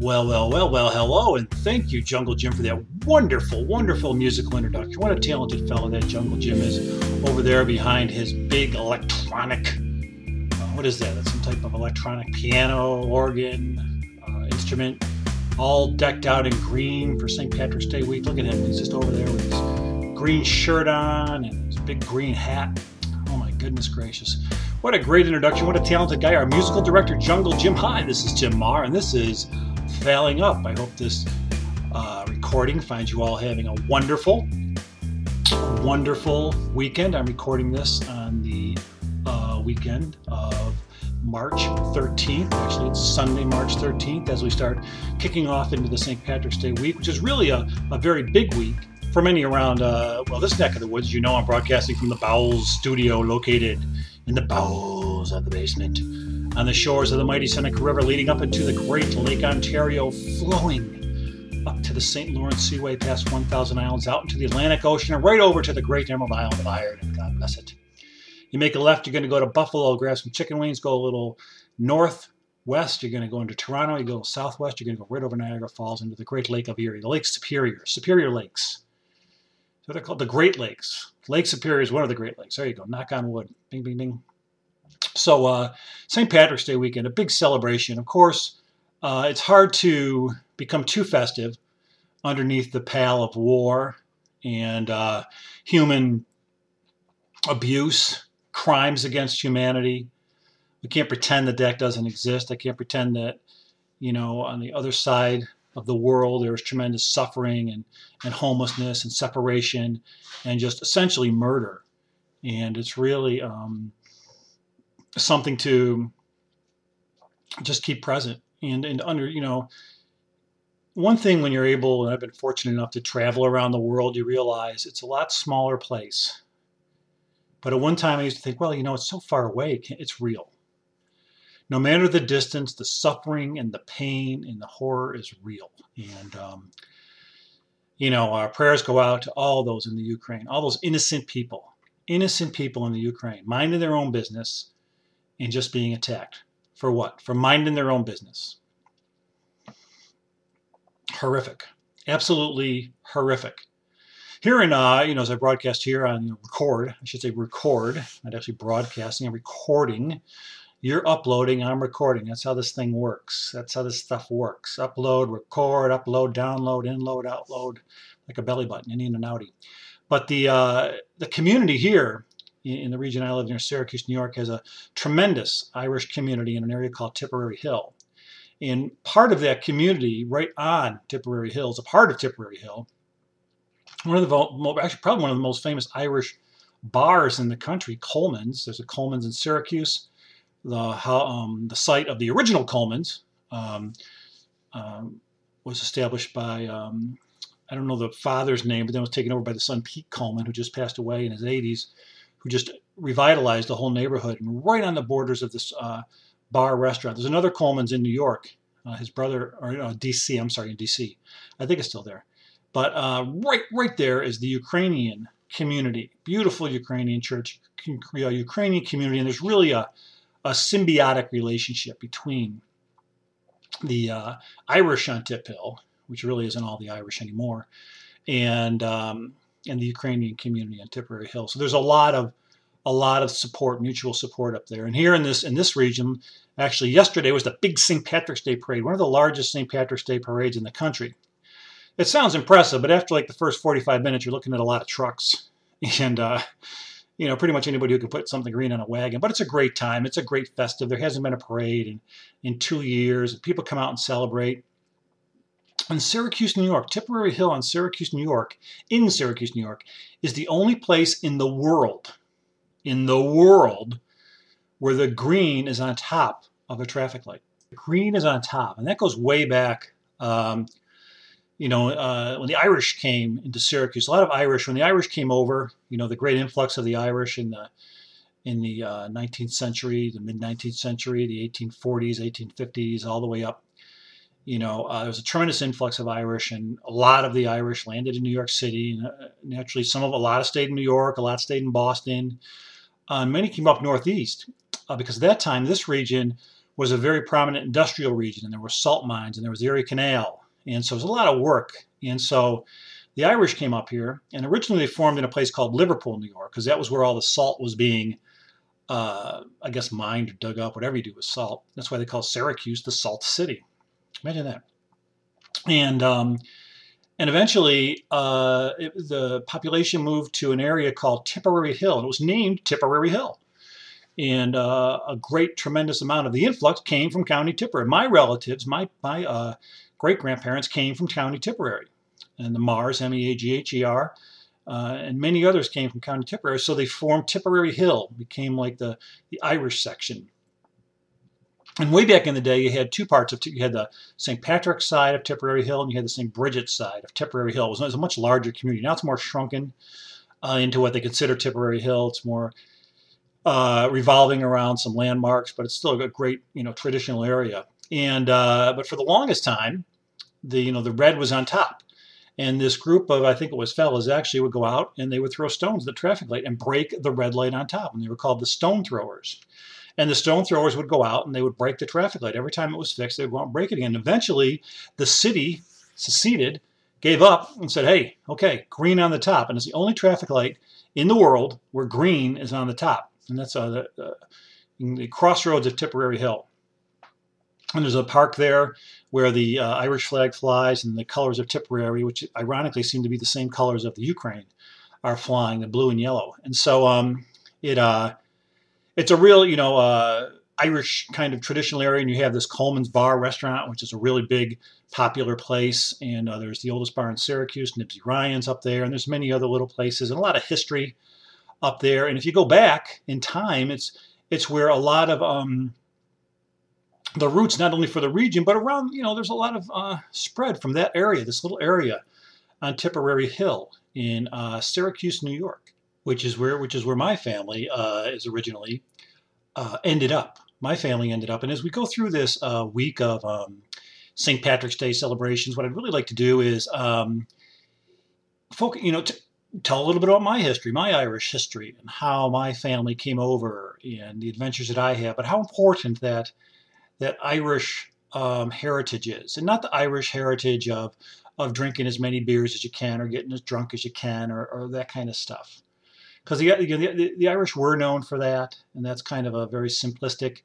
Well, well, well, well, hello, and thank you, Jungle Jim, for that wonderful, wonderful musical introduction. What a talented fellow that Jungle Jim is over there behind his big electronic. Uh, what is that? That's some type of electronic piano, organ, uh, instrument, all decked out in green for St. Patrick's Day week. Look at him. He's just over there with his green shirt on and his big green hat. Oh, my goodness gracious. What a great introduction. What a talented guy. Our musical director, Jungle Jim. Hi, this is Tim Mahar, and this is Failing Up. I hope this uh, recording finds you all having a wonderful, wonderful weekend. I'm recording this on the uh, weekend of March 13th. Actually, it's Sunday, March 13th, as we start kicking off into the St. Patrick's Day week, which is really a, a very big week for many around, uh, well, this neck of the woods. You know, I'm broadcasting from the Bowles studio located in the bowels of the basement on the shores of the mighty Seneca River leading up into the great Lake Ontario, flowing up to the St. Lawrence Seaway past 1,000 islands, out into the Atlantic Ocean, and right over to the great Emerald Island of Ireland. God bless it. You make a left, you're going to go to Buffalo, grab some chicken wings, go a little northwest, you're going to go into Toronto, you go southwest, you're going to go right over Niagara Falls into the Great Lake of Erie, the Lake Superior, Superior Lakes. So they're called the Great Lakes. Lake Superior is one of the Great Lakes. There you go. Knock on wood. Bing, bing, bing. So, uh, St. Patrick's Day weekend, a big celebration. Of course, uh, it's hard to become too festive underneath the pall of war and uh, human abuse, crimes against humanity. We can't pretend that that doesn't exist. I can't pretend that, you know, on the other side of the world there's tremendous suffering and, and homelessness and separation and just essentially murder. And it's really um, something to just keep present and and under you know one thing when you're able and I've been fortunate enough to travel around the world you realize it's a lot smaller place. But at one time I used to think well you know it's so far away it's real. No matter the distance the suffering and the pain and the horror is real. And um, you know our prayers go out to all those in the Ukraine all those innocent people innocent people in the Ukraine minding their own business and just being attacked. For what? For minding their own business. Horrific. Absolutely horrific. Here in, uh, you know, as I broadcast here on record, I should say record, not actually broadcasting, I'm recording. You're uploading, I'm recording. That's how this thing works. That's how this stuff works. Upload, record, upload, download, inload, outload, like a belly button, in and outie. But the uh, the community here in the region I live near Syracuse, New York, has a tremendous Irish community in an area called Tipperary Hill. And part of that community, right on Tipperary Hill, is a part of Tipperary Hill. One of the actually probably one of the most famous Irish bars in the country, Coleman's. There's a Coleman's in Syracuse, the um, the site of the original Coleman's. Um, um, was established by um, I don't know the father's name, but then was taken over by the son Pete Coleman, who just passed away in his 80s who just revitalized the whole neighborhood and right on the borders of this uh, bar restaurant. There's another Coleman's in New York. Uh, his brother, or D.C. I'm sorry, in D.C. I think it's still there. But uh, right, right there is the Ukrainian community, beautiful Ukrainian church, Ukrainian community, and there's really a, a symbiotic relationship between the uh, Irish on Tip Hill, which really isn't all the Irish anymore, and um, and the Ukrainian community on Tipperary Hill. So there's a lot of a lot of support, mutual support up there. And here in this in this region, actually yesterday was the big St. Patrick's Day parade, one of the largest St. Patrick's Day parades in the country. It sounds impressive, but after like the first 45 minutes, you're looking at a lot of trucks and uh, you know pretty much anybody who can put something green on a wagon. But it's a great time. It's a great festive. There hasn't been a parade in in two years. People come out and celebrate in Syracuse, New York, Tipperary Hill on Syracuse, New York, in Syracuse, New York, is the only place in the world, in the world, where the green is on top of a traffic light. The green is on top, and that goes way back. Um, you know, uh, when the Irish came into Syracuse, a lot of Irish. When the Irish came over, you know, the great influx of the Irish in the in the uh, 19th century, the mid 19th century, the 1840s, 1850s, all the way up you know, uh, there was a tremendous influx of Irish, and a lot of the Irish landed in New York City. And, uh, naturally, some of a lot of stayed in New York, a lot stayed in Boston. Uh, many came up northeast uh, because at that time this region was a very prominent industrial region, and there were salt mines, and there was the Erie Canal, and so it was a lot of work. And so the Irish came up here, and originally they formed in a place called Liverpool, New York, because that was where all the salt was being, uh, I guess, mined or dug up, whatever you do with salt. That's why they call Syracuse the Salt City. Imagine that. And um, and eventually, uh, it, the population moved to an area called Tipperary Hill, and it was named Tipperary Hill. And uh, a great, tremendous amount of the influx came from County Tipperary. My relatives, my my uh, great grandparents, came from County Tipperary, and the Mars, M-E-A-G-H-E-R, uh, and many others came from County Tipperary. So they formed Tipperary Hill, became like the the Irish section and way back in the day, you had two parts of you had the St. Patrick's side of Tipperary Hill, and you had the St. Bridget's side of Tipperary Hill. It was, it was a much larger community. Now it's more shrunken uh, into what they consider Tipperary Hill. It's more uh, revolving around some landmarks, but it's still a great, you know, traditional area. And uh, but for the longest time, the you know the red was on top, and this group of I think it was fellas actually would go out and they would throw stones at the traffic light and break the red light on top, and they were called the stone throwers. And the stone throwers would go out and they would break the traffic light. Every time it was fixed, they would go out and break it again. Eventually, the city seceded, gave up, and said, hey, okay, green on the top. And it's the only traffic light in the world where green is on the top. And that's uh, the, uh, the crossroads of Tipperary Hill. And there's a park there where the uh, Irish flag flies and the colors of Tipperary, which ironically seem to be the same colors of the Ukraine, are flying, the blue and yellow. And so um, it uh, it's a real, you know, uh, Irish kind of traditional area, and you have this Coleman's Bar restaurant, which is a really big, popular place. And uh, there's the oldest bar in Syracuse, Nibsy Ryan's up there, and there's many other little places and a lot of history up there. And if you go back in time, it's it's where a lot of um, the roots, not only for the region, but around, you know, there's a lot of uh, spread from that area, this little area on Tipperary Hill in uh, Syracuse, New York which is where which is where my family uh, is originally uh, ended up. My family ended up, and as we go through this uh, week of um, St. Patrick's Day celebrations, what I'd really like to do is, um, you know, t- tell a little bit about my history, my Irish history, and how my family came over, and the adventures that I have, but how important that that Irish um, heritage is, and not the Irish heritage of of drinking as many beers as you can, or getting as drunk as you can, or, or that kind of stuff because the, the, the, Irish were known for that, and that's kind of a very simplistic,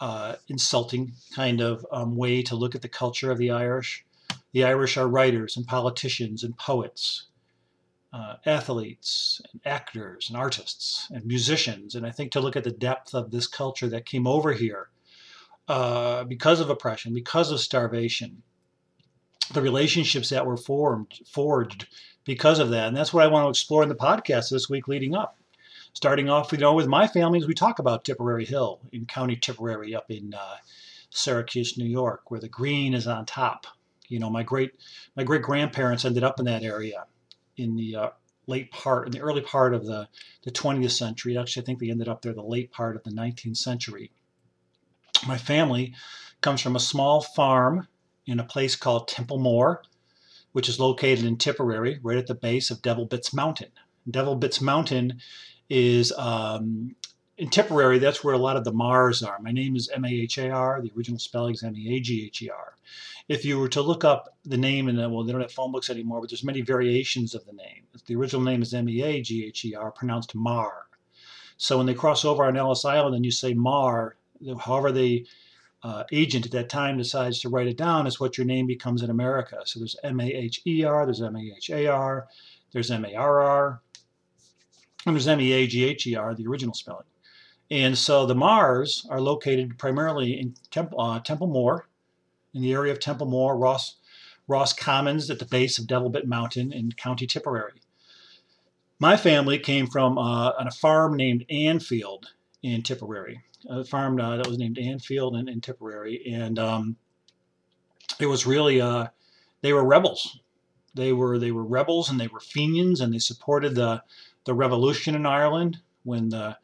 uh, insulting kind of um, way to look at the culture of the Irish. The Irish are writers and politicians and poets, uh, athletes and actors and artists and musicians. And I think to look at the depth of this culture that came over here uh, because of oppression, because of starvation, the relationships that were formed, forged because of that. And that's what I want to explore in the podcast this week leading up. Starting off, you know, with my family as we talk about Tipperary Hill in County Tipperary up in uh, Syracuse, New York, where the green is on top. You know, my great my great grandparents ended up in that area in the uh, late part, in the early part of the, the 20th century. Actually, I think they ended up there the late part of the 19th century. My family comes from a small farm in a place called Templemore, which is located in Tipperary, right at the base of Devil's Bit Mountain. Devil's Bit Mountain is um, in Tipperary, that's where a lot of the Mars are. My name is M A H A R. The original spelling is M E A G H E R. If you were to look up the name, and well, they don't have phone books anymore, but there's many variations of the name. The original name is M E A G H E R, pronounced Mar. So when they cross over on Ellis Island and you say Mar, however they uh, agent at that time decides to write it down is what your name becomes in America. So there's M-A-H-E-R, there's M-A-H-A-R, there's M-A-R-R, and there's M-E-A-G-H-E-R, the original spelling. And so the Mars are located primarily in Temple, uh, Templemore, in the area of Templemore, Ross, Ross Commons at the base of Devil Bit Mountain in County Tipperary. My family came from uh, on a farm named Anfield in Tipperary a farm uh, that was named Anfield in, in Tipperary, and um, it was really uh, they were rebels. They were they were rebels and they were Fenians and they supported the the revolution in Ireland when the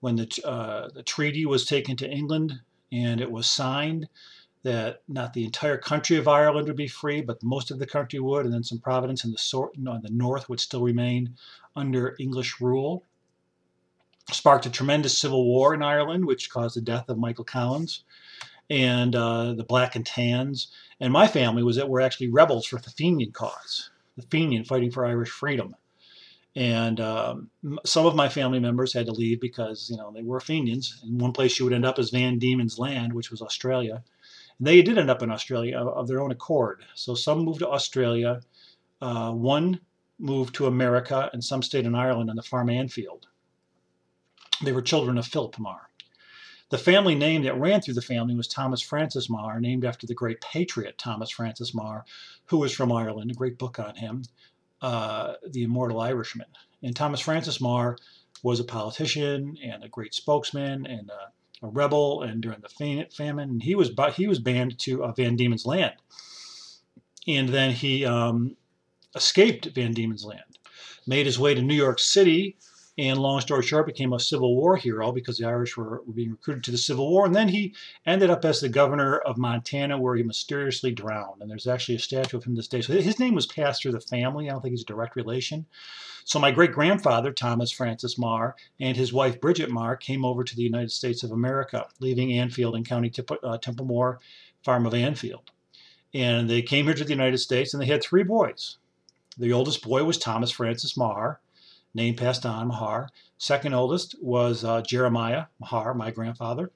when the uh, the treaty was taken to England and it was signed that not the entire country of Ireland would be free, but most of the country would, and then some province in the, sort, no, the north would still remain under English rule sparked a tremendous civil war in Ireland, which caused the death of Michael Collins. and uh, the Black and Tans. And my family was that were actually rebels for the Fenian cause, the Fenian fighting for Irish freedom. And um, some of my family members had to leave because you know they were Fenians. And one place you would end up is Van Diemen's Land, which was Australia. And they did end up in Australia of, their own accord. So some moved to Australia. Uh, one moved to America, and some stayed in Ireland on the farm Anfield. They were children of Philip Marr. The family name that ran through the family was Thomas Francis Meagher, named after the great patriot Thomas Francis Meagher, who was from Ireland, a great book on him, uh, The Immortal Irishman. And Thomas Francis Meagher was a politician and a great spokesman and a, a rebel. And during the famine, and he was he was banned to uh, Van Diemen's Land, and then he um, escaped Van Diemen's Land, made his way to New York City, and long story short, became a Civil War hero because the Irish were, being recruited to the Civil War. And then he ended up as the governor of Montana, where he mysteriously drowned. And there's actually a statue of him this day. So his name was passed through the family. I don't think he's a direct relation. So my great grandfather, Thomas Francis Marr, and his wife, Bridget Marr, came over to the United States of America, leaving Anfield in County uh, Templemore, farm of Anfield. And they came here to the United States and they had three boys. The oldest boy was Thomas Francis Marr name passed on, Mahar. Second oldest was uh, Jeremiah Mahar, my grandfather.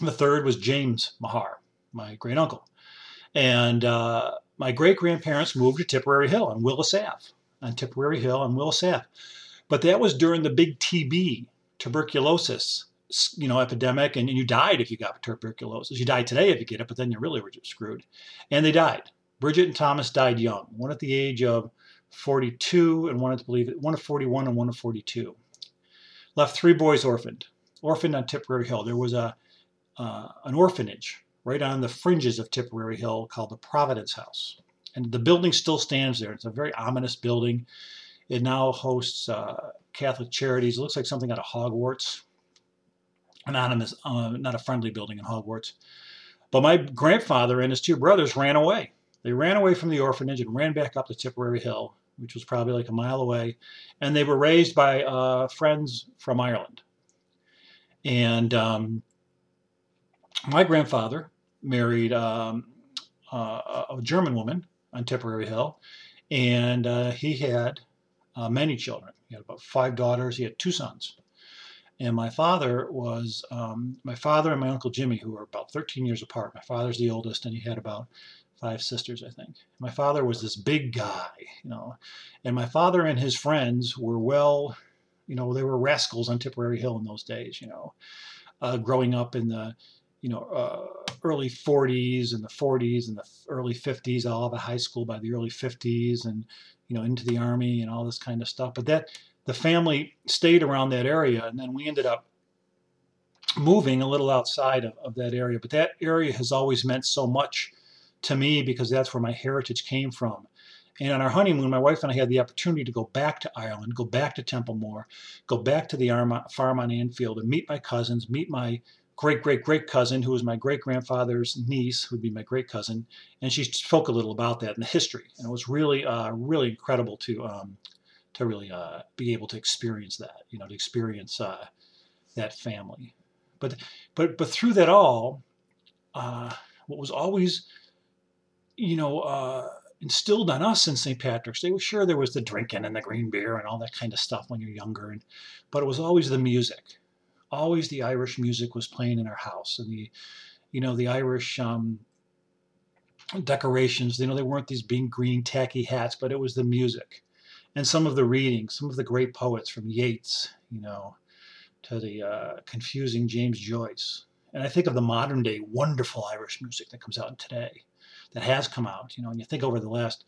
The third was James Mahar, my great uncle. And uh, my great grandparents moved to Tipperary Hill on Willis Ave, on Tipperary Hill on Willis Ave. But that was during the big TB, tuberculosis, you know, epidemic, and, you died if you got tuberculosis. You died today if you get it, but then you're really screwed. And they died. Bridget and Thomas died young, one at the age of 42, and one of believe it, one of 41 and one of 42. Left three boys orphaned, orphaned on Tipperary Hill. There was a uh, an orphanage right on the fringes of Tipperary Hill called the Providence House, and the building still stands there. It's a very ominous building. It now hosts uh, Catholic charities. It looks like something out of Hogwarts. Anonymous, uh, not a friendly building in Hogwarts. But my grandfather and his two brothers ran away. They ran away from the orphanage and ran back up to Tipperary Hill which was probably like a mile away, and they were raised by uh, friends from Ireland. And um, my grandfather married um, uh, a German woman on Tipperary Hill, and uh, he had uh, many children. He had about five daughters. He had two sons. And my father was um, my father and my uncle Jimmy, who were about 13 years apart. My father's the oldest, and he had about five sisters, I think. My father was this big guy, you know, and my father and his friends were well, you know, they were rascals on Tipperary Hill in those days, you know, uh, growing up in the, you know, uh, early 40s and the 40s and the early 50s, all of a high school by the early 50s and, you know, into the army and all this kind of stuff. But that, the family stayed around that area and then we ended up moving a little outside of, of that area. But that area has always meant so much to me because that's where my heritage came from. And on our honeymoon, my wife and I had the opportunity to go back to Ireland, go back to Templemore, go back to the farm on Anfield and meet my cousins, meet my great great great cousin, who was my great grandfather's niece, who would be my great cousin, and she spoke a little about that in the history, and it was really uh, really incredible to um, to really uh, be able to experience that, you know, to experience uh, that family. But but but through that all, uh, what was always you know, uh, instilled on us in St. Patrick's Day. Sure, there was the drinking and the green beer and all that kind of stuff when you're younger, and but it was always the music. Always the Irish music was playing in our house, and the, you know, the Irish um, decorations. You know, they weren't these big green tacky hats, but it was the music, and some of the reading, some of the great poets from Yeats, you know, to the uh, confusing James Joyce. And I think of the modern day wonderful Irish music that comes out today that has come out. You know, and you think over the last,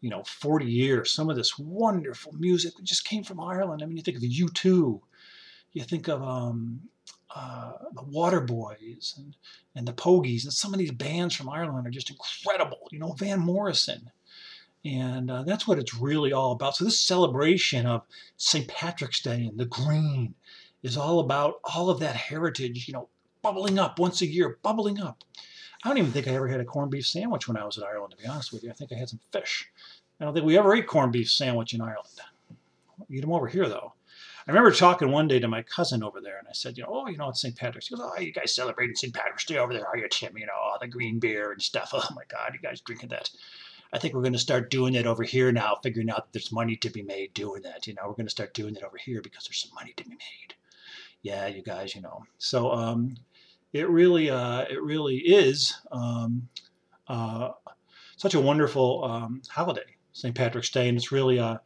you know, 40 years, some of this wonderful music that just came from Ireland. I mean, you think of the U2, you think of um, uh, the Waterboys and, and the Pogues, and some of these bands from Ireland are just incredible. You know, Van Morrison. And uh, that's what it's really all about. So, this celebration of St. Patrick's Day and the green is all about all of that heritage, you know, bubbling up once a year, bubbling up. I don't even think I ever had a corned beef sandwich when I was in Ireland, to be honest with you. I think I had some fish. I don't think we ever ate corned beef sandwich in Ireland. eat them over here, though. I remember talking one day to my cousin over there, and I said, you know, oh, you know, it's St. Patrick's. He goes, oh, you guys celebrating St. Patrick's Day over there, are you, Tim? You know, all the green beer and stuff. Oh my God, you guys drinking that? I think we're going to start doing it over here now, figuring out that there's money to be made doing that. You know, we're going to start doing it over here because there's some money to be made. Yeah, you guys, you know. So um, it really, uh, it really is um, uh, such a wonderful um, holiday, St. Patrick's Day, and it's really uh,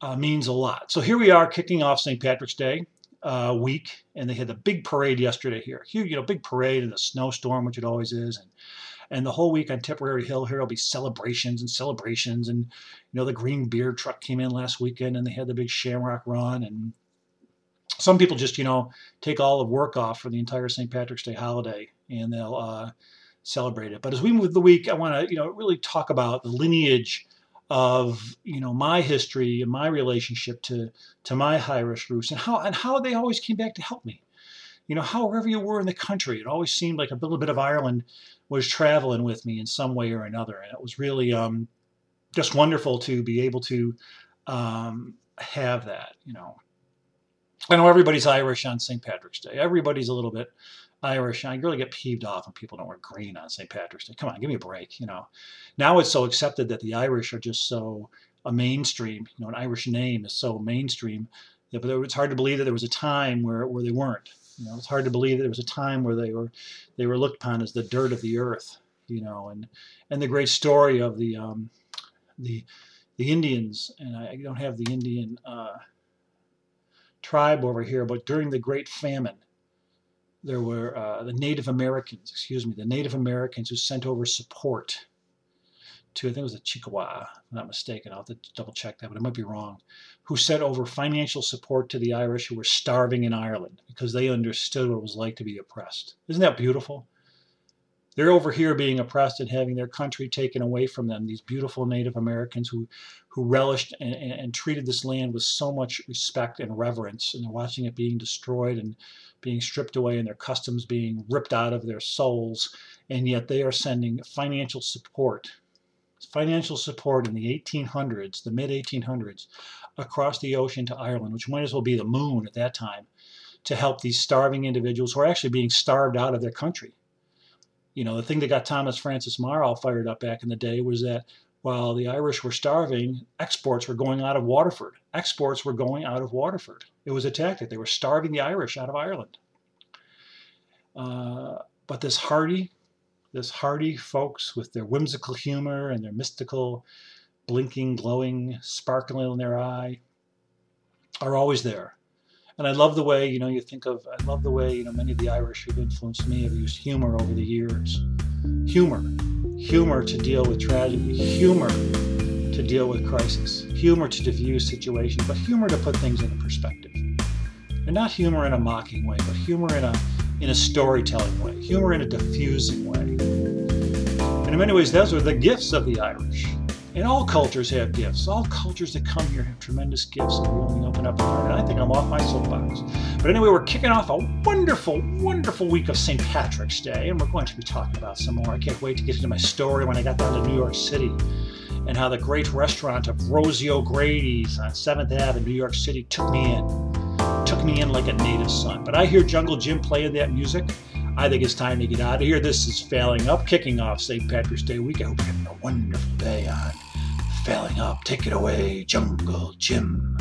uh, means a lot. So here we are kicking off St. Patrick's Day uh, week, and they had the big parade yesterday here. Huge, you know, big parade in the snowstorm, which it always is, and and the whole week on Tipperary Hill here will be celebrations and celebrations. And you know, the green beer truck came in last weekend, and they had the big Shamrock Run, and some people just you know take all of work off for the entire St. Patrick's Day holiday, and they'll uh, celebrate it. But as we move the week, I want to you know really talk about the lineage of you know my history and my relationship to to my Irish roots and how and how they always came back to help me. You know, however you were in the country, it always seemed like a little bit of Ireland was traveling with me in some way or another, and it was really um, just wonderful to be able to um, have that. You know, I know everybody's Irish on St. Patrick's Day. Everybody's a little bit Irish. I really get peeved off when people don't wear green on St. Patrick's Day. Come on, give me a break. You know, now it's so accepted that the Irish are just so a mainstream. You know, an Irish name is so mainstream. Yeah, but it's hard to believe that there was a time where, where they weren't. You know, it's hard to believe that there was a time where they were they were looked upon as the dirt of the earth. You know, and and the great story of the um, the the Indians, and I don't have the Indian uh, tribe over here, but during the Great Famine, there were uh, the Native Americans, excuse me, the Native Americans who sent over support to, I think it was the Chippewa, I'm not mistaken, I'll have to double check that, but I might be wrong, who sent over financial support to the Irish who were starving in Ireland because they understood what it was like to be oppressed. Isn't that beautiful? They're over here being oppressed and having their country taken away from them. These beautiful Native Americans who, who relished and, and, and treated this land with so much respect and reverence, and they're watching it being destroyed and being stripped away and their customs being ripped out of their souls, and yet they are sending financial support, financial support in the 1800s, the mid 1800s, across the ocean to Ireland, which might as well be the moon at that time, to help these starving individuals who are actually being starved out of their country you know, the thing that got Thomas Francis Meagher all fired up back in the day was that while the Irish were starving, exports were going out of Waterford. Exports were going out of Waterford. It was a tactic. They were starving the Irish out of Ireland. Uh, but this hardy, this hardy folks with their whimsical humor and their mystical, blinking, glowing, sparkling in their eye, are always there. And I love the way, you know, you think of, I love the way, you know, many of the Irish who've influenced me have used humor over the years. Humor. Humor to deal with tragedy. Humor to deal with crisis. Humor to diffuse situations, but humor to put things into perspective. And not humor in a mocking way, but humor in a, in a storytelling way. Humor in a diffusing way. And in many ways, those are the gifts of the Irish. And all cultures have gifts. All cultures that come here have tremendous gifts and we only open up and learn. And I think I'm off my soapbox. But anyway, we're kicking off a wonderful, wonderful week of St. Patrick's Day, and we're going to be talking about some more. I can't wait to get into my story when I got down to New York City and how the great restaurant of Rosie O'Grady's on 7th Ave in New York City took me in. Took me in like a native son. But I hear Jungle Jim playing that music. I think it's time to get out of here. This is Failing Up, kicking off St. Patrick's Day week. I hope you're having a wonderful day on failing up. Take it away, Jungle Jim.